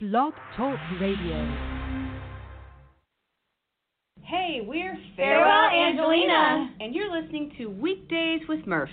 Blog Talk Radio. Hey, we're Farewell, Angelina. and you're listening to Weekdays with Murph.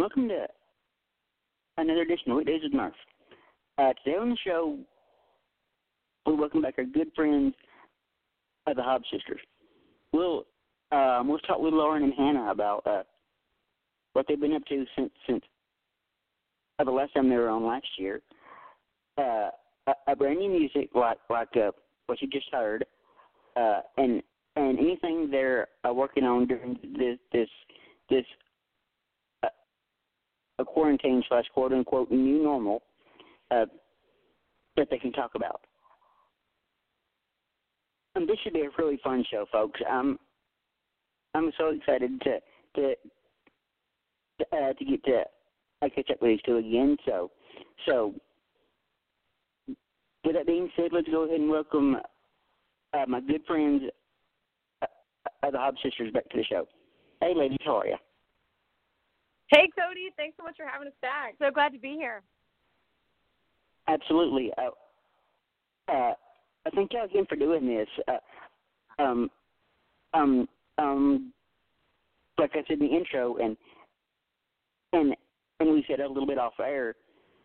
Welcome to another edition of Weekdays with Murph. Uh, today on the show, we welcome back our good friends of the Hobbs sisters. We'll um, we'll talk with Lauren and Hannah about uh, what they've been up to since since uh, the last time they were on last year. Uh, a, a brand new music like like uh, what you just heard, uh, and and anything they're uh, working on during this this this a quarantine slash quote unquote new normal uh, that they can talk about. And this should be a really fun show, folks. I'm I'm so excited to to to, uh, to get to uh, catch up with these two again. So so with that being said, let's go ahead and welcome uh, my good friends, uh, uh, the Hobbs sisters, back to the show. Hey, ladies, how are you? Hey, Cody. Thanks so much for having us back. So glad to be here. Absolutely. Uh, uh, I thank y'all again for doing this. Uh, um, um, um, like I said in the intro, and and and we said a little bit off air.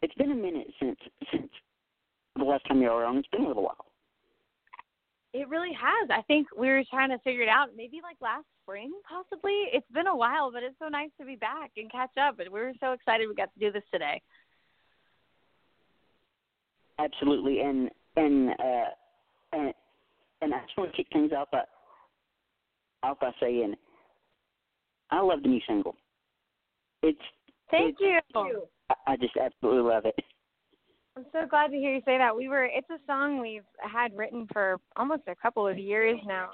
It's been a minute since since the last time you were on. It's been a little while. It really has. I think we were trying to figure it out maybe like last spring, possibly. It's been a while, but it's so nice to be back and catch up. And we were so excited we got to do this today. Absolutely, and and uh, and and I just want to kick things off by off by saying I love the new single. It's Thank you. I, I just absolutely love it. I'm so glad to hear you say that. We were it's a song we've had written for almost a couple of years now.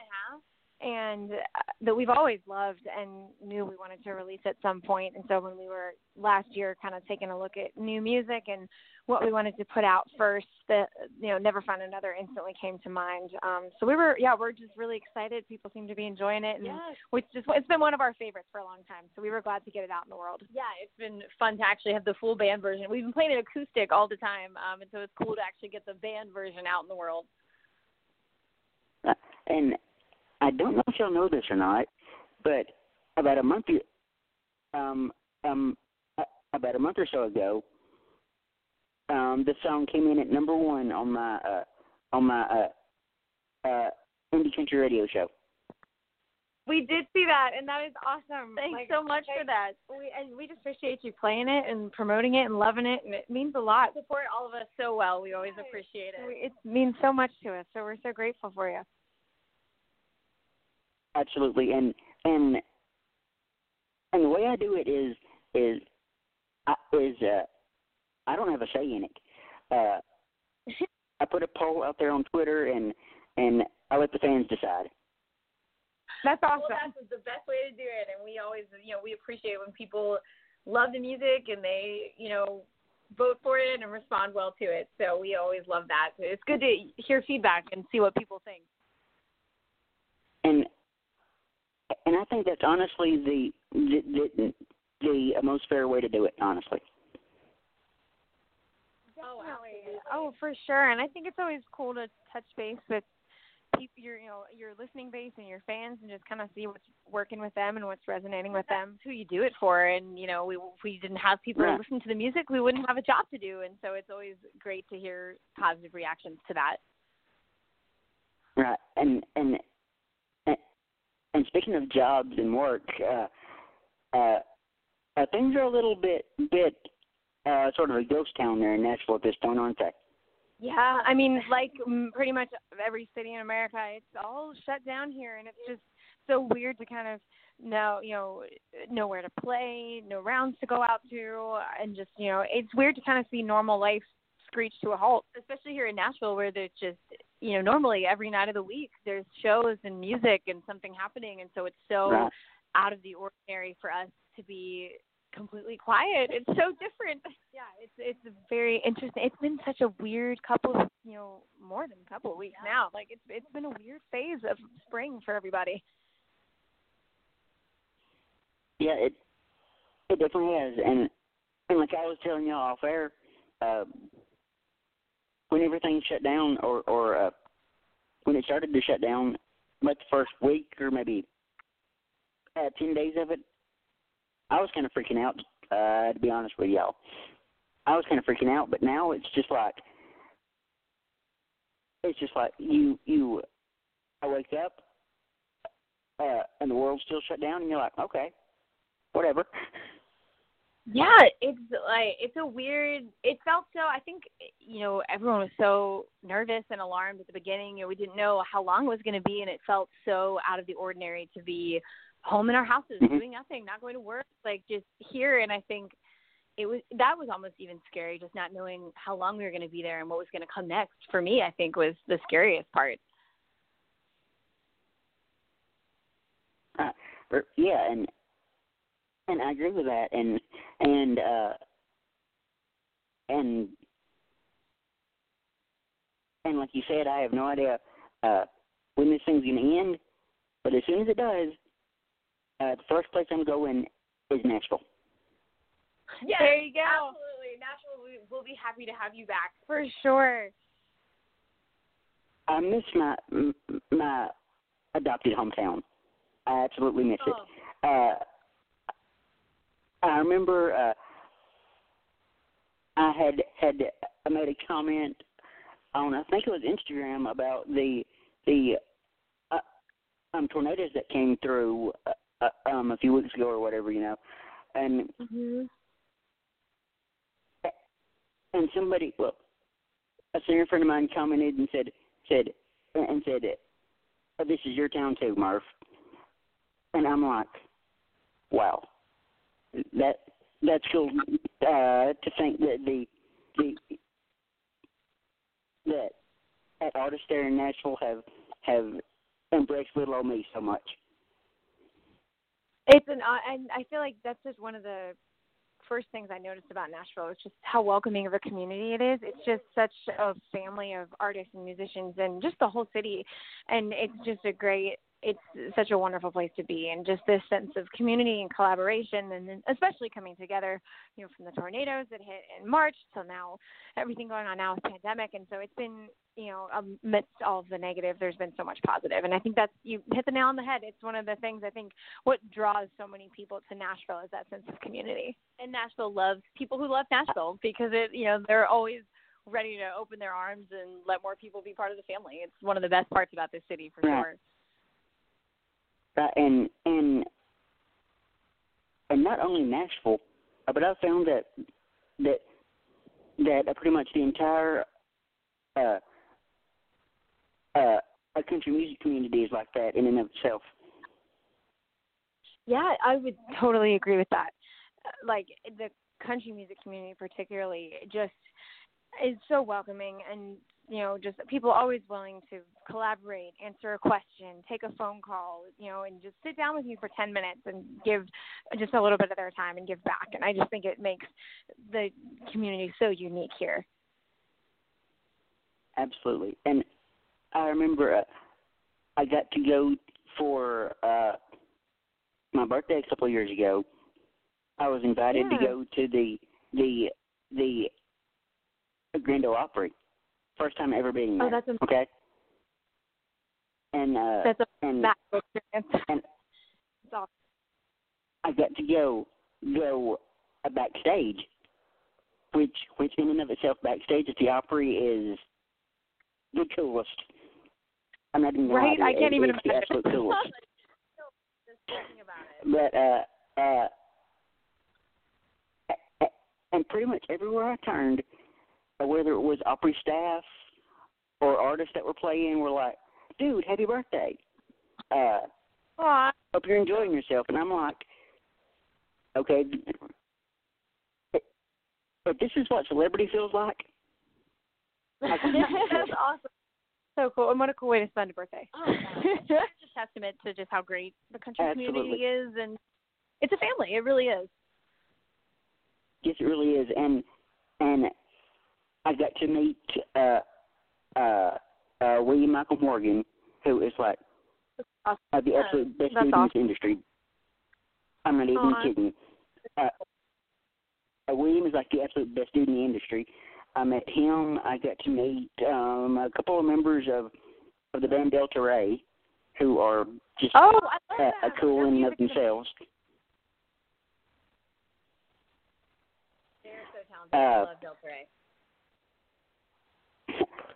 And uh, that we've always loved and knew we wanted to release at some point. And so when we were last year kind of taking a look at new music and what we wanted to put out first, that you know, Never Find Another instantly came to mind. Um so we were yeah, we're just really excited. People seem to be enjoying it and Yes. which just it's been one of our favorites for a long time. So we were glad to get it out in the world. Yeah, it's been fun to actually have the full band version. We've been playing it acoustic all the time, um, and so it's cool to actually get the band version out in the world. Uh, and I don't know if y'all know this or not, but about a month, um, um, uh, about a month or so ago, um, the song came in at number one on my uh, on my uh, uh, indie country radio show. We did see that and that is awesome. Thanks Like, so much for that. We and we just appreciate you playing it and promoting it and loving it, and it means a lot. Support all of us so well. We always appreciate it. It means so much to us, so we're so grateful for you. Absolutely, and and and the way I do it is is I is uh, I don't have a say in it. Uh, I put a poll out there on Twitter, and and I let the fans decide. That's awesome. Well, that's the best way to do it, and we always, you know, we appreciate when people love the music and they, you know, vote for it and respond well to it. So we always love that. It's good to hear feedback and see what people think. and and I think that's honestly the the the, the most fair way to do it. Honestly, Oh, Definitely. Oh, for sure. And I think it's always cool to touch base with people, your you know your listening base and your fans, and just kind of see what's working with them and what's resonating with them. Who you do it for, and you know, we if we didn't have people Right. listen to the music, we wouldn't have a job to do, and so it's always great to hear positive reactions to that. right? And and, and speaking of jobs and work, uh, uh, uh, things are a little bit bit uh, sort of a ghost town there in Nashville at this point, aren't they? Yeah, I mean, like pretty much every city in America, it's all shut down here, and it's just so weird to kind of know, you know, know where to play, no rounds to go out to, and just you know, it's weird to kind of see normal life screech to a halt. especially here in Nashville where there's just you know normally every night of the week there's shows and music and something happening and so it's so Right. out of the ordinary for us to be completely quiet it's so different Yeah, it's it's very interesting. It's been such a weird couple of you know more than a couple of weeks now. Like it's it's been a weird phase of spring for everybody. Yeah, it it definitely has, and and like I was telling y'all off air, uh, when everything shut down, or or uh, when it started to shut down, like the first week or maybe uh, ten days of it, I was kind of freaking out. Uh, to be honest with y'all, I was kind of freaking out. But now it's just like it's just like you you I wake up uh, and the world's still shut down, and you're like, okay, whatever. yeah it's like it's a weird it felt so i think you know everyone was so nervous and alarmed at the beginning and we didn't know how long it was going to be and it felt so out of the ordinary to be home in our houses Mhm. doing nothing not going to work like just here and i think it was that was almost even scary just not knowing how long we were going to be there and what was going to come next for me i think was the scariest part Uh, yeah, and and I agree with that, and and uh, and and like you said, I have no idea uh, when this thing's gonna end, but as soon as it does, uh, the first place I'm going is Nashville. yeah There you go. absolutely nashville we, we'll be happy to have you back For sure. I miss my my adopted hometown. I absolutely miss it. Oh. uh, I remember uh, I had had made a comment on I think it was Instagram about the the uh, um, tornadoes that came through uh, uh, um, a few weeks ago or whatever, you know, and Mm-hmm. and somebody well a senior friend of mine commented and said said and said oh, this is your town too Murph. And I'm like wow that that's cool uh, to think that the the that at artists there in Nashville have have embraced little old me so much. It's an uh, and I feel like that's just one of the first things I noticed about Nashville is just how welcoming of a community it is. It's just such a family of artists and musicians and just the whole city and it's just a great it's such a wonderful place to be and just this sense of community and collaboration and especially coming together you know from the tornadoes that hit in march till now everything going on now with pandemic and so it's been you know amidst all of the negative there's been so much positive and i think that's you hit the nail on the head it's one of the things i think what draws so many people to nashville is that sense of community And Nashville loves people who love Nashville because it you know they're always ready to open their arms and let more people be part of the family. It's one of the best parts about this city for Right. sure. Uh, and and and not only Nashville, but I found that that that pretty much the entire uh, uh, country music community is like that in and of itself. Yeah, I would totally agree with that. Like the country music community, particularly, just is so welcoming, and you know, just people always willing to collaborate, answer a question, take a phone call, you know, and just sit down with you for ten minutes and give just a little bit of their time and give back. And I just think it makes the community so unique here. Absolutely. And I remember uh, I got to go for uh my birthday a couple of years ago. I was invited to go to the the the Grand Ole Opry. First time ever being there. Oh, that's a okay. And uh that's a and magical experience. and awesome. I got to go go uh, backstage, which which in and of itself backstage at the Opry is the coolest. I'm not even Right? I can't it- even it's the imagine. absolute coolest. Just about it. But uh uh and pretty much everywhere I turned, whether it was Opry staff or artists that were playing, were like, "Dude, happy birthday! Uh, Aw, hope you're enjoying yourself." And I'm like, "Okay, but this is what celebrity feels like." that's awesome. So cool. And what a cool way to spend a birthday. Oh, yeah. it's just testament to just how great the country community is, and it's a family. It really is. Yes, it really is, and and I got to meet uh, uh, uh, William Michael Morgan, who is like Awesome. uh, the absolute best That's dude in this industry. I'm not even Aw. kidding. Uh, uh, William is like the absolute best dude in the industry. I met him. I got to meet um, a couple of members of of the band Delta Rae, who are just Oh, uh, uh, cool in and of themselves. They're so talented. Uh, I love Del Rey.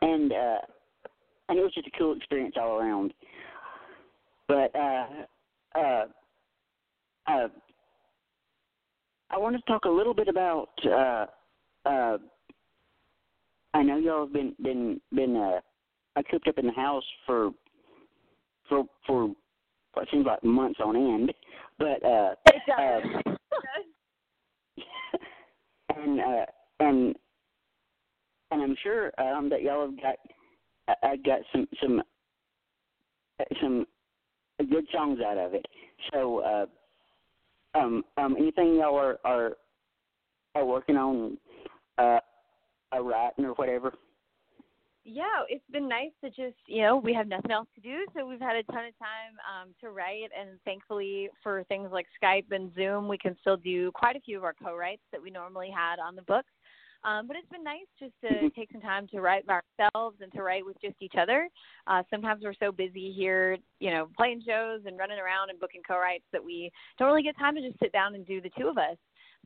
And uh and it was just a cool experience all around. But uh uh uh I want to talk a little bit about uh uh I know y'all have been been been uh cooped up in the house for for for what seems like months on end. But uh It does. um, and uh, and and I'm sure um, that y'all have got I got some some some good songs out of it. So uh, um, um, anything y'all are are are working on uh, uh, writing or whatever. yeah, it's been nice to just, you know, we have nothing else to do, so we've had a ton of time um, to write, and thankfully for things like Skype and Zoom, we can still do quite a few of our co-writes that we normally had on the books. Um, but it's been nice just to Mhm. take some time to write by ourselves and to write with just each other. Uh, sometimes we're so busy here, you know, playing shows and running around and booking co-writes that we don't really get time to just sit down and do the two of us.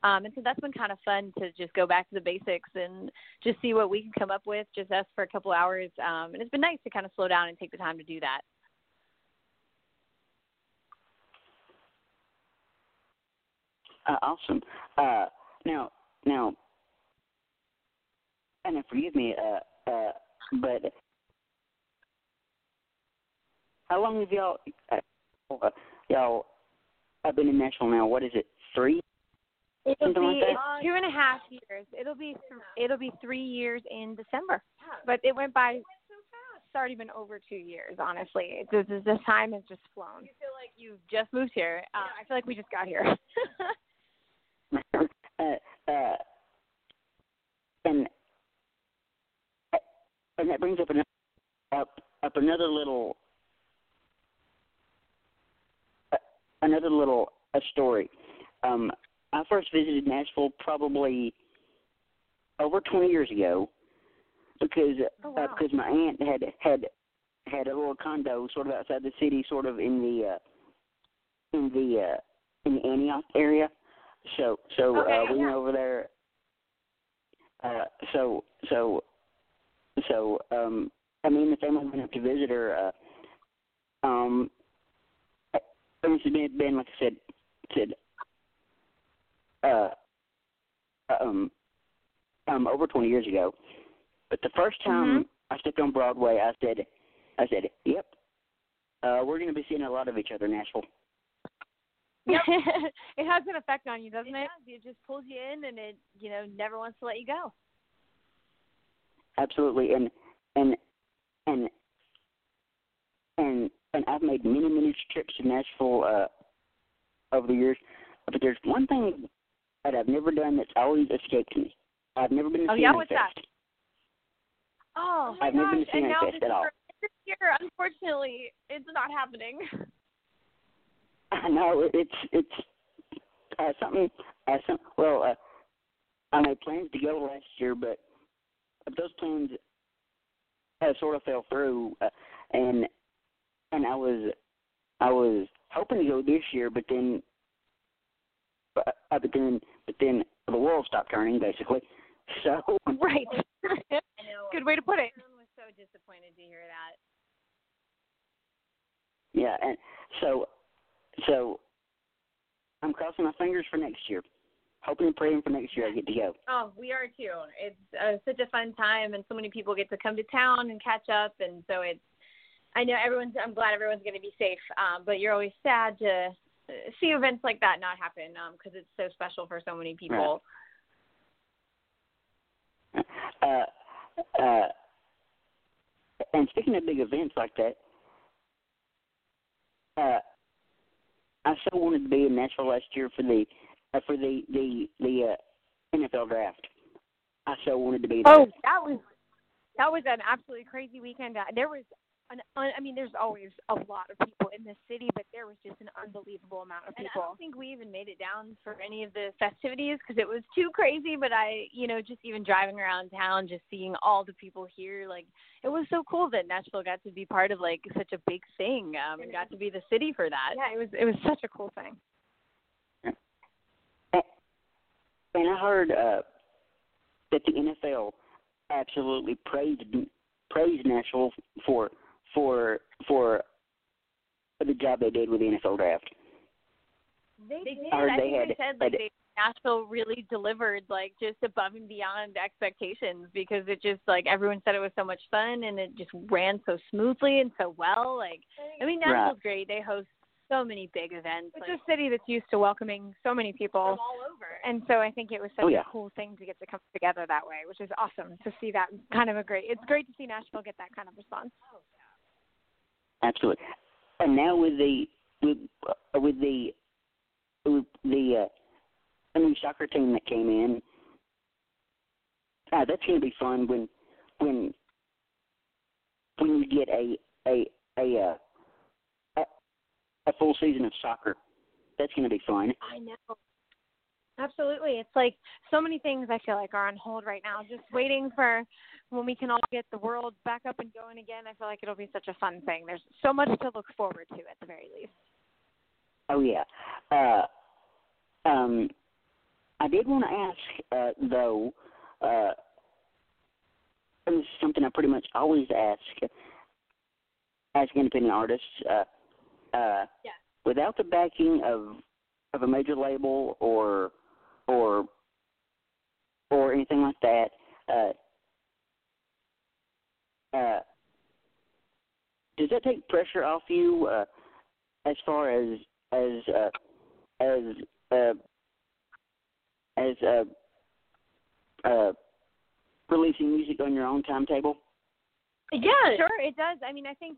Um, and so that's been kind of fun to just go back to the basics and just see what we can come up with, just us for a couple hours. Um, and it's been nice to kind of slow down and take the time to do that. Uh, awesome. Uh, now, now, and then forgive me, uh, uh, but how long have y'all, uh, y'all, I've been in Nashville now, what is it, three? It'll Something like be that? two and a half years. It'll be th- it'll be three years in December. But it went by. It's already been over two years. Honestly, the, the, the time has just flown. You feel like you just moved here. Uh, I feel like we just got here. uh, uh, and and that brings up another up up another little uh, another little a story. Um, I first visited Nashville probably over 20 years ago because Oh, uh, because my aunt had had had a little condo sort of outside the city, sort of in the uh, in the uh, in the Antioch area. So so Okay, uh, we yeah. went over there. Uh, so so so um, I mean the family went up to visit her. Uh, um, this has been, been like I said said uh, um um over 20 years ago. But the first time I stepped on Broadway, I said, I said, "Yep, uh, we're going to be seeing a lot of each other in Nashville." it has an effect on you, doesn't it it? does. It just pulls you in, and it you know never wants to let you go. Absolutely, and and and and and I've made many many trips to Nashville uh, over the years, but there's one thing that I've never done that's always escaped me. I've never been to Oh, yeah? What's that? Oh I've never been gosh! to and Fest at all. This year, unfortunately, it's not happening. I know it's it's uh, something. Uh, some well, uh, I made plans to go last year, but those plans uh, sort of fell through, uh, and and I was I was hoping to go this year, but then but, uh, but then but then the world stopped turning basically. So Right. Good way to put it. Everyone was so disappointed to hear that. yeah, and so so I'm crossing my fingers for next year, hoping and praying for next year I get to go. Oh, we are too. It's uh, such a fun time, and so many people get to come to town and catch up, and so it's. I know everyone's. I'm glad everyone's going to be safe, um, but you're always sad to uh, see events like that not happen because it's so special for so many people. uh, uh, and speaking of big events like that, uh, I so wanted to be in Nashville last year for the uh, for the the the uh, NFL draft. I so wanted to be there. Oh, that was that was an absolutely crazy weekend. Uh, There was an I mean, there's always a lot of people in this city, but there was just an unbelievable amount of And I don't think we even made it down for any of the festivities because it was too crazy. But I, you know, just even driving around town, just seeing all the people here, like it was so cool that Nashville got to be part of like such a big thing um, and got to be the city for that. Yeah, it was it was such a cool thing. And I heard uh, that the NFL absolutely praised praised Nashville for for for the job they did with the NFL draft. They, did. I heard I they think had- they said like they, Nashville really delivered like just above and beyond expectations because it just like everyone said it was so much fun and it just ran so smoothly and so well. Like I mean Right. Nashville's great. They host so many big events. It's like, a city that's used to welcoming so many people. from all over. And so I think it was such Oh, yeah. a cool thing to get to come together that way, which is awesome to see that kind of a great. It's great to see Nashville get that kind of response. Absolutely. And now with the with uh, with the with the uh, new soccer team that came in, uh, that's going to be fun when when when you get a a a uh, a, a full season of soccer. That's going to be fun. I know. Absolutely. It's like so many things I feel like are on hold right now, just waiting for when we can all get the world back up and going again. I feel like it'll be such a fun thing. There's so much to look forward to at the very least. Oh yeah. Uh, um, I did want to ask uh, though. Uh, and this is something I pretty much always ask ask independent artists. Uh, uh, Yeah. Without the backing of of a major label or or or anything like that, uh, uh, does that take pressure off you uh, as far as as uh, as uh, as uh, uh, releasing music on your own timetable? Yeah, Sure, it does. I mean, I think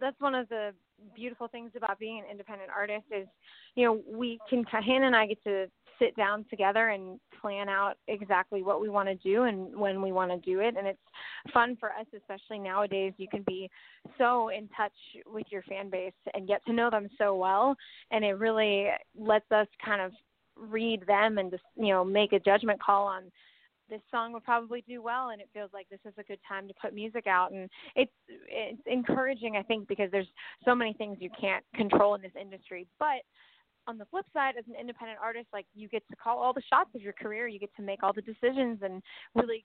that's one of the beautiful things about being an independent artist is, you know, we can Hannah and I get to sit down together and plan out exactly what we want to do and when we want to do it and it's fun for us especially nowadays you can be so in touch with your fan base and get to know them so well and it really lets us kind of read them and just you know make a judgment call on this song would probably do well and it feels like this is a good time to put music out. And it's it's encouraging i think because there's so many things you can't control in this industry. But on the flip side as an independent artist like you get to call all the shots of your career. You get to make all the decisions and really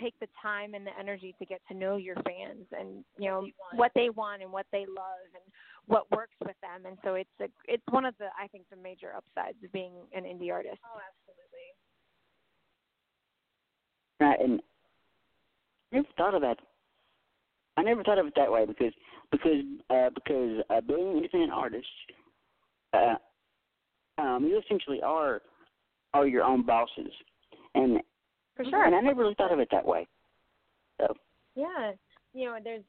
take the time and the energy to get to know your fans and you know what they want and what they love and what works with them. And so it's a it's one of the i think the major upsides of being an indie artist. Oh, absolutely. Right, and I never thought of that. I never thought of it that way because because uh, because uh, being an independent artist, uh, um, you essentially are are your own bosses, and for sure and I never really thought of it that way. So Yeah, you know, there's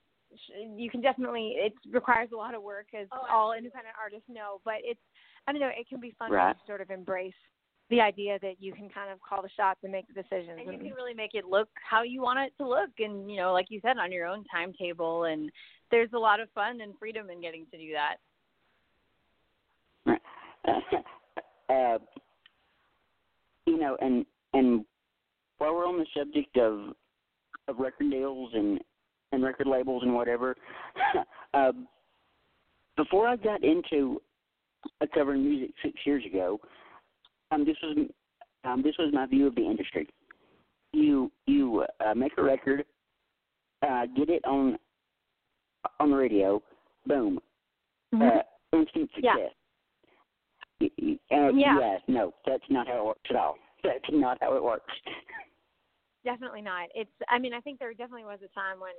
you can definitely it requires a lot of work as Oh, all independent artists know, but it's I don't know, it can be fun Right. to sort of embrace the idea that you can kind of call the shots and make the decisions. And you can really make it look how you want it to look and you know, like you said, on your own timetable and there's a lot of fun and freedom in getting to do that. uh, you know, and and while we're on the subject of of record deals and and record labels and whatever, uh, before I got into covering music six years ago, um, this was um, this was my view of the industry. You you uh, make a record, uh, get it on on the radio, boom, Mhm. uh, instant success. Y- y- Uh, Yeah. Yes, no, that's not how it works at all. That's not how it works. Definitely not. It's. I mean, I think there definitely was a time when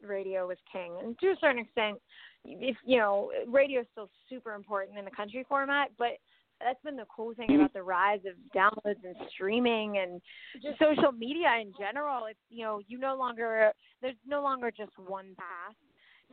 radio was king, and to a certain extent, if you know, radio is still super important in the country format, but that's been the cool thing about the rise of downloads and streaming and just social media in general. It's you know, you no longer there's no longer just one path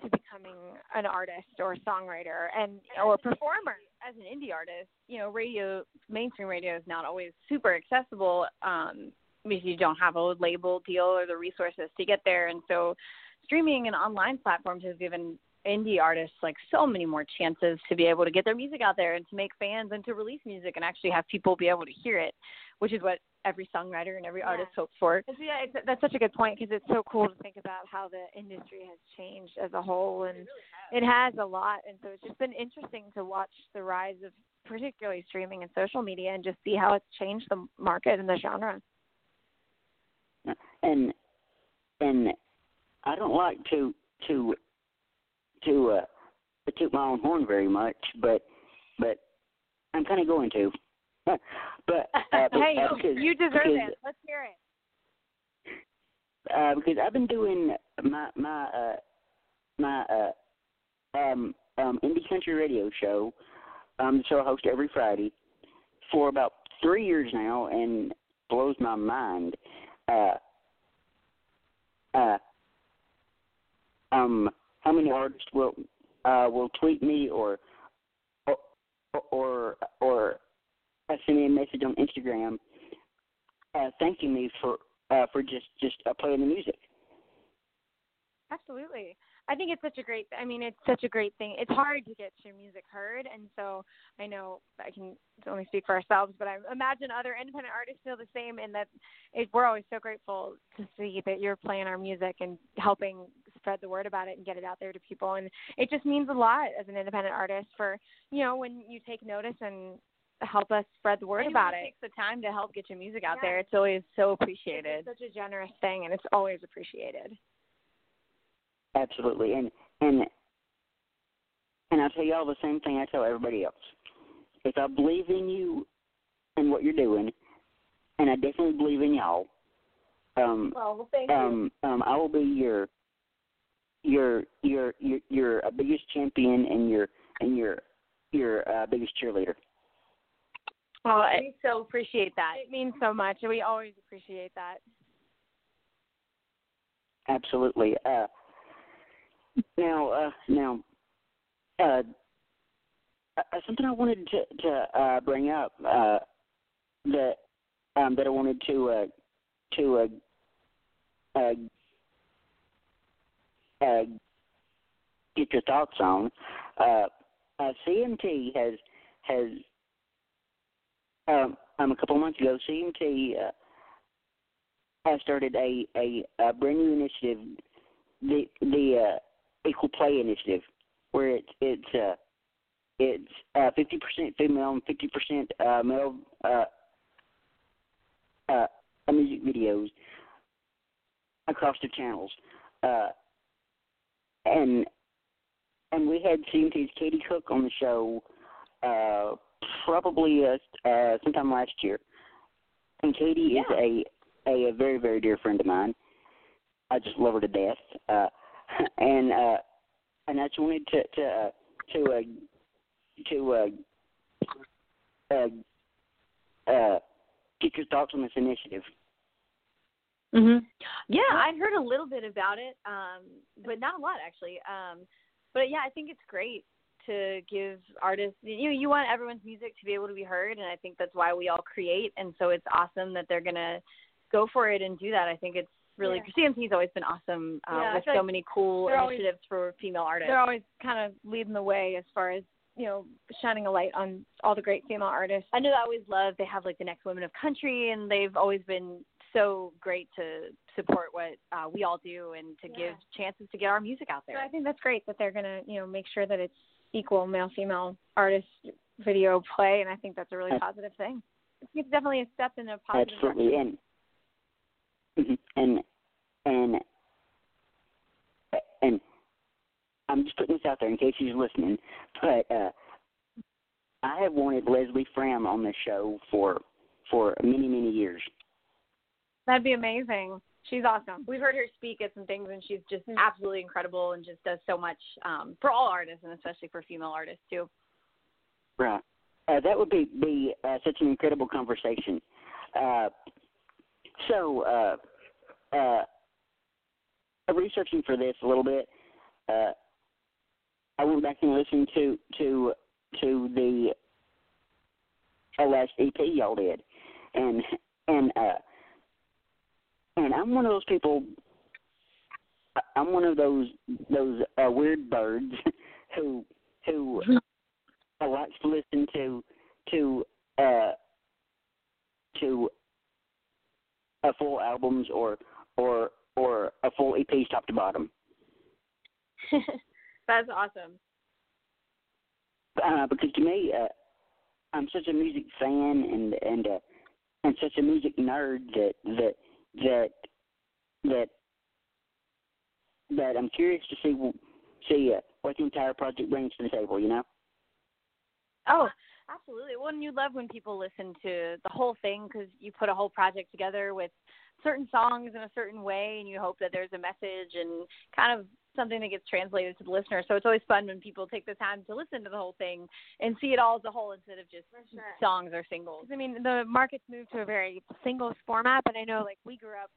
to becoming an artist or a songwriter and or a performer. As an indie artist, you know, radio mainstream radio is not always super accessible um because you don't have a label deal or the resources to get there and so streaming and online platforms has given indie artists like so many more chances to be able to get their music out there and to make fans and to release music and actually have people be able to hear it, which is what every songwriter and every Yeah. artist hopes for. Yeah, it's, that's such a good point because it's so cool to think about how the industry has changed as a whole, and it has a lot. And so it's just been interesting to watch the rise of particularly streaming and social media, and just see how it's changed the market and the genre. and and I don't like to to to uh to toot my own horn very much, but but I'm kind of going to. but uh, but, hey, uh, because, you deserve because, it. Let's hear it. Uh, because I've been doing my my uh my uh um um indie country radio show, um the show I host every Friday for about three years now, and blows my mind. Uh, uh, um, how many artists will uh, will tweet me or or or, or send me a message on Instagram uh, thanking me for uh, for just just uh, playing the music. Absolutely. I think it's such a great I mean it's such a great thing. It's hard to get your music heard and so I know I can only speak for ourselves, but I imagine other independent artists feel the same in that it, we're always so grateful to see that you're playing our music and helping spread the word about it and get it out there to people and it just means a lot as an independent artist for you know when you take notice and help us spread the word Anyone about who it. takes the time to help get your music out Yeah. there. It's always so appreciated. It's such a generous thing and it's always appreciated. Absolutely, and and and I'll tell you all the same thing I tell everybody else. If I believe in you and what you're doing, and I definitely believe in y'all, um, Well, thank um, um, I will be your your your your your uh, biggest champion and your and your your uh, biggest cheerleader. Well, it, we so appreciate that. it means so much, and we always appreciate that. Absolutely. Uh, now, uh, now, uh, uh, something I wanted to to uh, bring up uh, that um, that I wanted to uh, to uh, get your thoughts on. Uh, uh, CMT has has um, um, a couple months ago. CMT uh, has started a, a a brand new initiative, the the uh, Equal Play Initiative, where it's it's uh, it's uh, fifty percent female and fifty percent uh, male uh, uh, music videos across the channels, uh, and and we had CMT's Katie Cook on the show uh, probably uh, uh, sometime last year, and Katie is a, a a very very dear friend of mine. I just love her to death, uh, and uh, and I just wanted to to uh, to uh, to uh, uh, uh, get your thoughts on this initiative. Mhm. Yeah, I'd heard a little bit about it, um, but not a lot actually. Um, but yeah, I think it's great to give artists. You know, you want everyone's music to be able to be heard, and I think that's why we all create. And so it's awesome that they're gonna go for it and do that. I think it's really CMT's always been awesome uh, Yeah, with so like many cool they're always- initiatives for female artists. They're always kind of leading the way as far as you know, shining a light on all the great female artists. I know I always love they have like the next women of country and they've always been so great to support what uh, we all do and to Yeah. give chances to get our music out So there. I think that's great that they're gonna, you know, make sure that it's equal male female artist video play, and I think that's a really positive thing. It's definitely a step in a positive Absolutely, direction. and mhm, and and and I'm just putting this out there in case she's listening, but uh, I have wanted Leslie Fram on this show for for many many years. That'd be amazing. She's awesome. We've heard her speak at some things and she's just Mm. absolutely incredible and just does so much um, for all artists and especially for female artists too. Right. Uh, that would be be uh, such an incredible conversation. Uh, so, uh, uh, researching for this a little bit, uh, I went back and listened to to to the last EP y'all did, and and uh, and I'm one of those people. I'm one of those those uh, weird birds who who I likes to listen to to uh to a full albums or or or a full EP top to bottom. That's awesome. Uh, because to me, uh, I'm such a music fan and and uh, and such a music nerd that that that that that I'm curious to see see uh, what the entire project brings to the table. You know. Oh, absolutely. Well, and you love when people listen to the whole thing because you put a whole project together with certain songs in a certain way, and you hope that there's a message and kind of something that gets translated to the listener. So it's always fun when people take the time to listen to the whole thing and see it all as a whole instead of just songs or singles. I mean, the market's moved to a very singles format, but I know like we grew up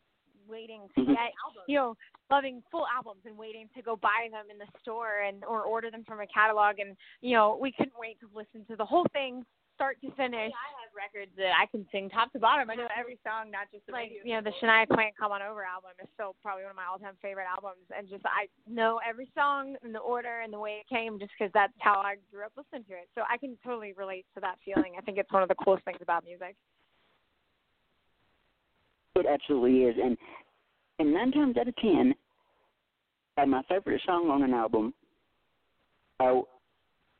waiting to Mhm. get, you know, loving full albums and waiting to go buy them in the store and or order them from a catalog, and you know, we couldn't wait to listen to the whole thing start to finish. I have records that I can sing top to bottom. I know every song, not just the like radio. you know the Shania Twain "Come On Over" album is still probably one of my all-time favorite albums, and just I know every song in the order and the way it came, just because that's how I grew up listening to it. So I can totally relate to that feeling. I think it's one of the coolest things about music. It absolutely is, and and nine times out of ten, uh, my favorite song on an album, I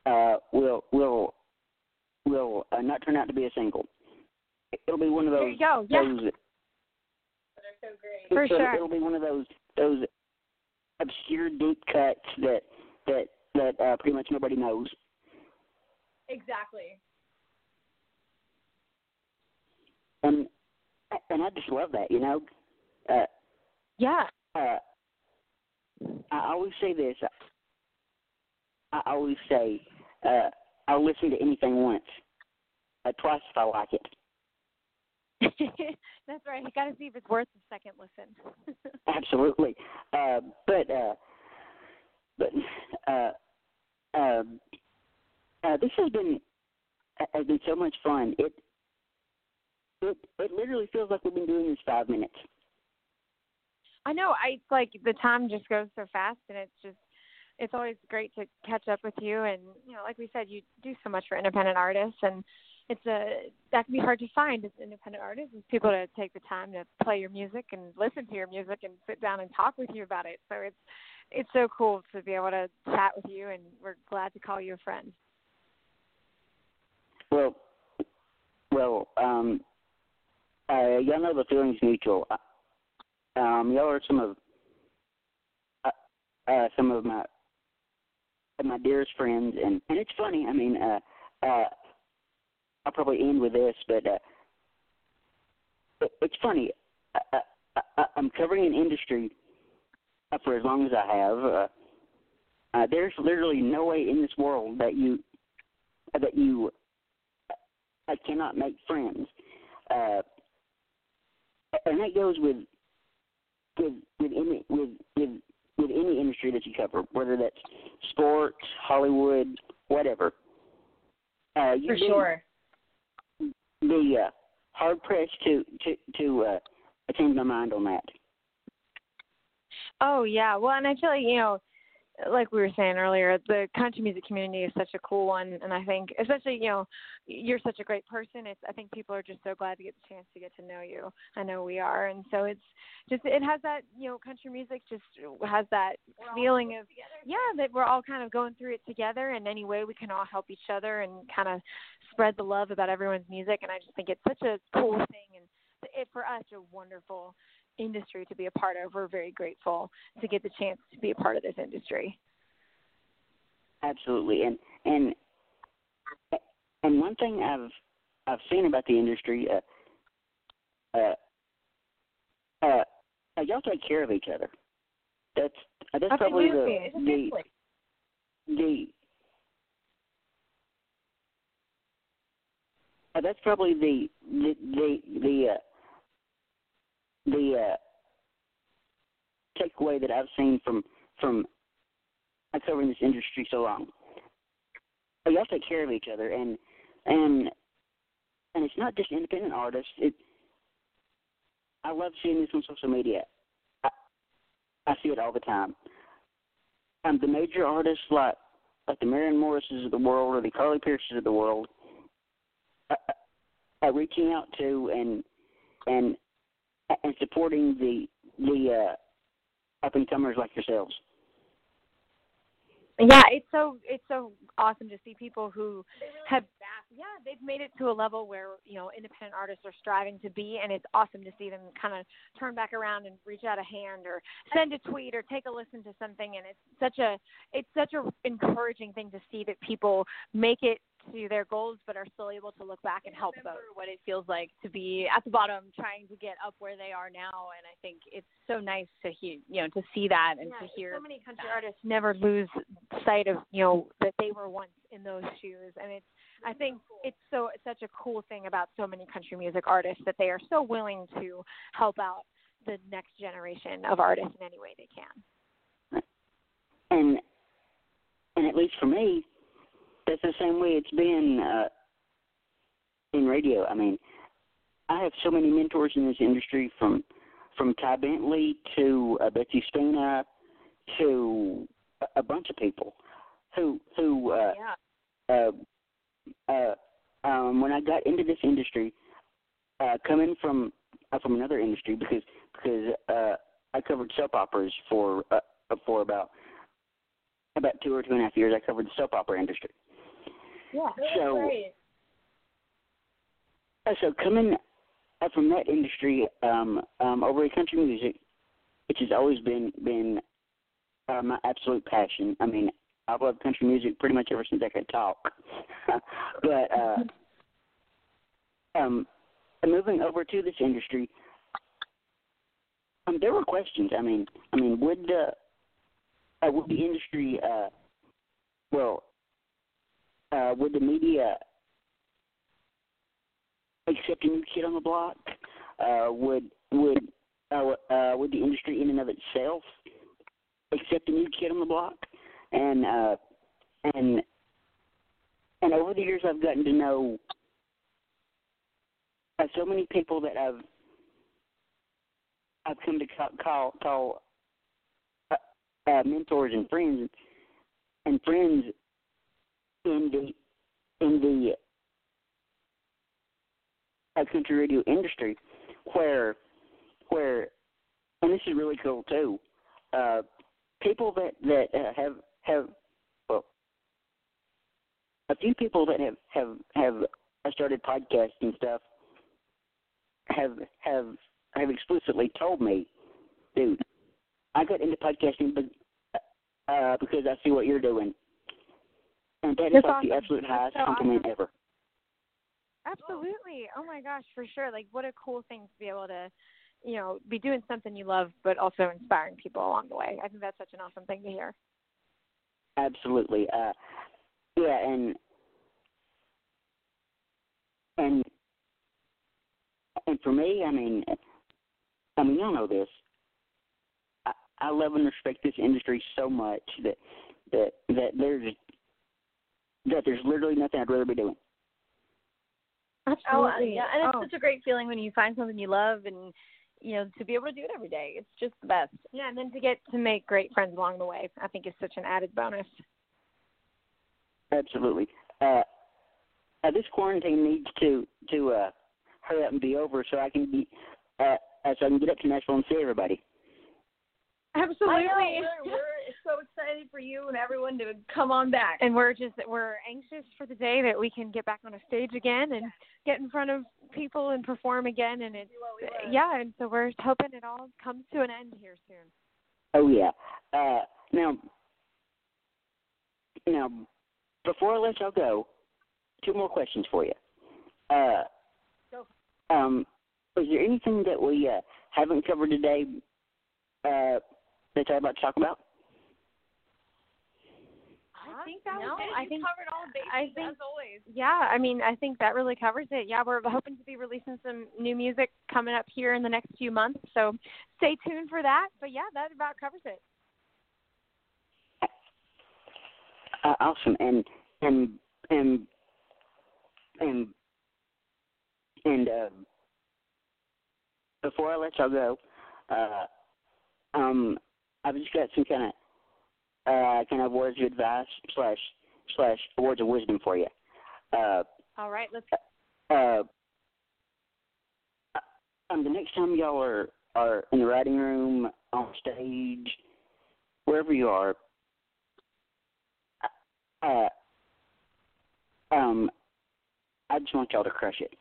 uh, will will will uh, not turn out to be a single. It'll be one of There those you go. Yeah, those. For it'll, sure. it'll be one of those those obscure deep cuts that that that uh, pretty much nobody knows. Exactly. And and I just love that, you know. Uh, yeah. uh, I always say this. I always say uh, I'll listen to anything once. Uh, uh, twice if I like it. That's right. You got to see if it's worth the second listen. Absolutely. Uh, but uh, but uh, uh, uh, this has been has been so much fun. It it it literally feels like we've been doing this five minutes. I know. I it's like the time just goes so fast, and it's just it's always great to catch up with you. And you know, like we said, you do so much for independent artists, and it's a that can be hard to find as independent artists is people to take the time to play your music and listen to your music and sit down and talk with you about it. So it's it's so cool to be able to chat with you and we're glad to call you a friend. Well well, um uh y'all know the feeling's mutual. Um y'all are some of uh, uh some of my my dearest friends and and it's funny, I mean uh uh I'll probably end with this, but uh, it, it's funny. I, I, I, I'm covering an industry for as long as I have. Uh, uh, there's literally no way in this world that you that you I cannot make friends, uh, and that goes with with with any with with with any industry that you cover, whether that's sports, Hollywood, whatever. Uh, you For do, sure be uh, hard pressed to to to uh, change my mind on that. Oh yeah, well, and I feel like you know, like we were saying earlier, the country music community is such a cool one, and I think, especially you know, you're such a great person. It's I think people are just so glad to get the chance to get to know you. I know we are, and so it's just it has that you know, country music just has that feeling of yeah that we're all kind of going through it together, and any way we can all help each other and kind of spread the love about everyone's music. And I just think it's such a cool thing, and it for us a wonderful industry to be a part of. We're very grateful to get the chance to be a part of this industry. Absolutely, and and and one thing I've I've seen about the industry, uh, uh, uh, y'all take care of each other. That's uh, that's probably the the, the uh, that's probably the the the the uh, the uh, takeaway that I've seen from from covering this industry so long. y'all take care of each other, and and and it's not just independent artists. It I love seeing this on social media. I, I see it all the time. Um, the major artists like like the Maren Morrises of the world or the Carly Pearces of the world are, uh, reaching out to and and and supporting the the uh, up and comers like yourselves. Yeah, it's so it's so awesome to see people who have yeah they've made it to a level where you know independent artists are striving to be, and it's awesome to see them kind of turn back around and reach out a hand or send a tweet or take a listen to something, and it's such a it's such a encouraging thing to see that people make it to their goals but are still able to look back and help them. what it feels like to be at the bottom trying to get up where they are now and I think it's so nice to hear you know to see that and yeah, to hear so many country that. artists never lose sight of you know that they were once in those shoes and it's I think it's so it's such a cool thing about so many country music artists that they are so willing to help out the next generation of artists in any way they can. And and at least for me, that's the same way it's been uh, in radio. I mean, I have so many mentors in this industry from from Ty Bentley to uh, Betsy Spina to a, a bunch of people who who uh, yeah. uh, uh, um, when I got into this industry, uh, coming from uh, from another industry because because uh, I covered soap operas for uh, for about about two or two and a half years. I covered the soap opera industry. Yeah. So, so coming uh, from that industry um, um, over to country music, which has always been been uh, my absolute passion. I mean, I've loved country music pretty much ever since I could talk. but uh, um, moving over to this industry, um, there were questions. I mean, I mean, would the uh, would the industry, uh, well, uh, would the media accept a new kid on the block? Uh, would would uh, uh, would the industry in and of itself accept a new kid on the block? And uh, and and over the years, I've gotten to know uh, so many people that I've I've come to call call, call uh, uh, mentors and friends and friends in the in the uh, country radio industry, where where and this is really cool too. Uh, people that that uh, have have well, a few people that have have have started podcasts and stuff have have have explicitly told me, dude, I got into podcasting, but uh, because I see what you're doing, and that is That's like awesome. the absolute highest so compliment awesome. ever. Absolutely. Oh my gosh, for sure. Like what a cool thing to be able to, you know, be doing something you love but also inspiring people along the way. I think that's such an awesome thing to hear. Absolutely. Uh, yeah, and and and for me, I mean, I mean, y'all know this. I, I love and respect this industry so much that that that there's that there's literally nothing I'd rather be doing. Oh, Absolutely. yeah, and it's Oh. such a great feeling when you find something you love and you know to be able to do it every day. It's just the best. Yeah, and then to get to make great friends along the way, I think is such an added bonus. Absolutely. Uh, uh, this quarantine needs to to uh, hurry up and be over so I can be uh, uh, so I can get up to Nashville and see everybody. Absolutely. I know, we're, we're so excited for you and everyone to come on back. and we're just we're anxious for the day that we can get back on a stage again and get in front of people and perform again and it's yeah and so we're hoping it all comes to an end here soon Oh yeah. Uh, now, now, before I let y'all go, two more questions for you. Uh, um, is there anything that we uh, haven't covered today uh, that y'all about to talk about? I think that no, was it. I You think covered all bases I think as always. Yeah, I mean, I think that really covers it. Yeah, we're hoping to be releasing some new music coming up here in the next few months, so stay tuned for that. But yeah, that about covers it. Uh, awesome. And and and and and uh, before I let y'all go, uh, um, I've just got some kind of uh, kind of words of advice slash slash words of wisdom for you. Uh, All right, let's. uh, um, the next time y'all are are in the writing room, on stage, wherever you are, uh, um, I just want y'all to crush it.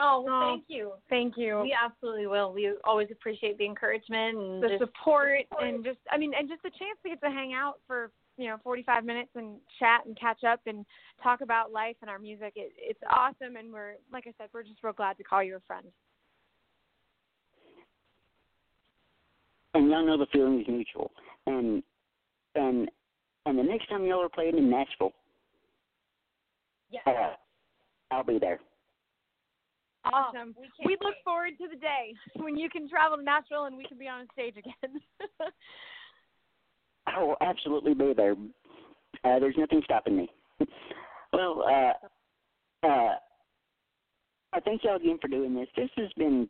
Oh, well, Oh. thank you. Thank you. We absolutely will. We always appreciate the encouragement and the just support and just I mean and just the chance to get to hang out for you know 45 minutes and chat and catch up and talk about life and our music it, it's awesome and we're like I said we're just real glad to call you a friend And y'all know the feeling is mutual. And and and the next time y'all are playing in Nashville, yeah. uh, I'll be there. Awesome we we look forward to the day when you can travel to Nashville and we can be on stage again I will absolutely be there. Uh, there's nothing stopping me. well, uh, uh, I thank y'all again for doing this. This has been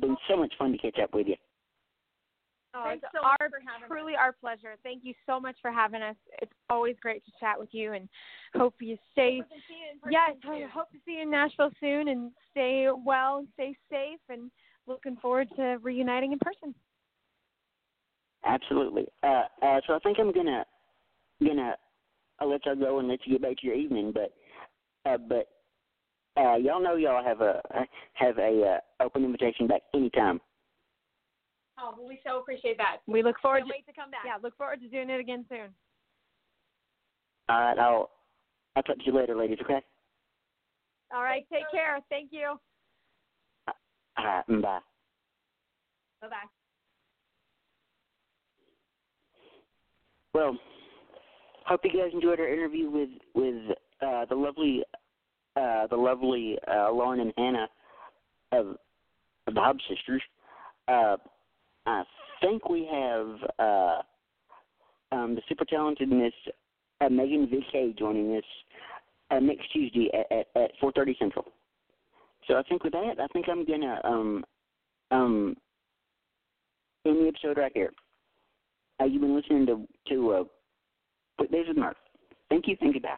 been so much fun to catch up with you. Oh, Thanks it's so much our for having us. truly our pleasure thank you so much for having us it's always great to chat with you and hope you stay We can see you in Yes, too. I hope to see you in Nashville soon and stay well and stay safe and looking forward to reuniting in person. Absolutely. Uh, uh, so I think I'm gonna gonna I'll let y'all go and let you get back to your evening. But uh, but uh, y'all know y'all have a have a uh, open invitation back anytime. Oh, well, we so appreciate that. We look forward Can't to wait to come back. yeah, look forward to doing it again soon. All right, I'll I'll talk to you later, ladies. Okay. All right, take care. Thank you. All right. Bye. Bye bye. Well, hope you guys enjoyed our interview with with uh, the lovely uh, the lovely uh, Lauren and Hannah of, of the Hobbs sisters. Uh, I think we have uh, um, the super talented Miss uh, Megan VK joining us uh, next Tuesday at, at, at 4:30 Central. So I think with that, I think I'm gonna um um end the episode right here. Uh, you've been listening to to uh, Weekdays with Murph. Thank you. Thank you. Bye.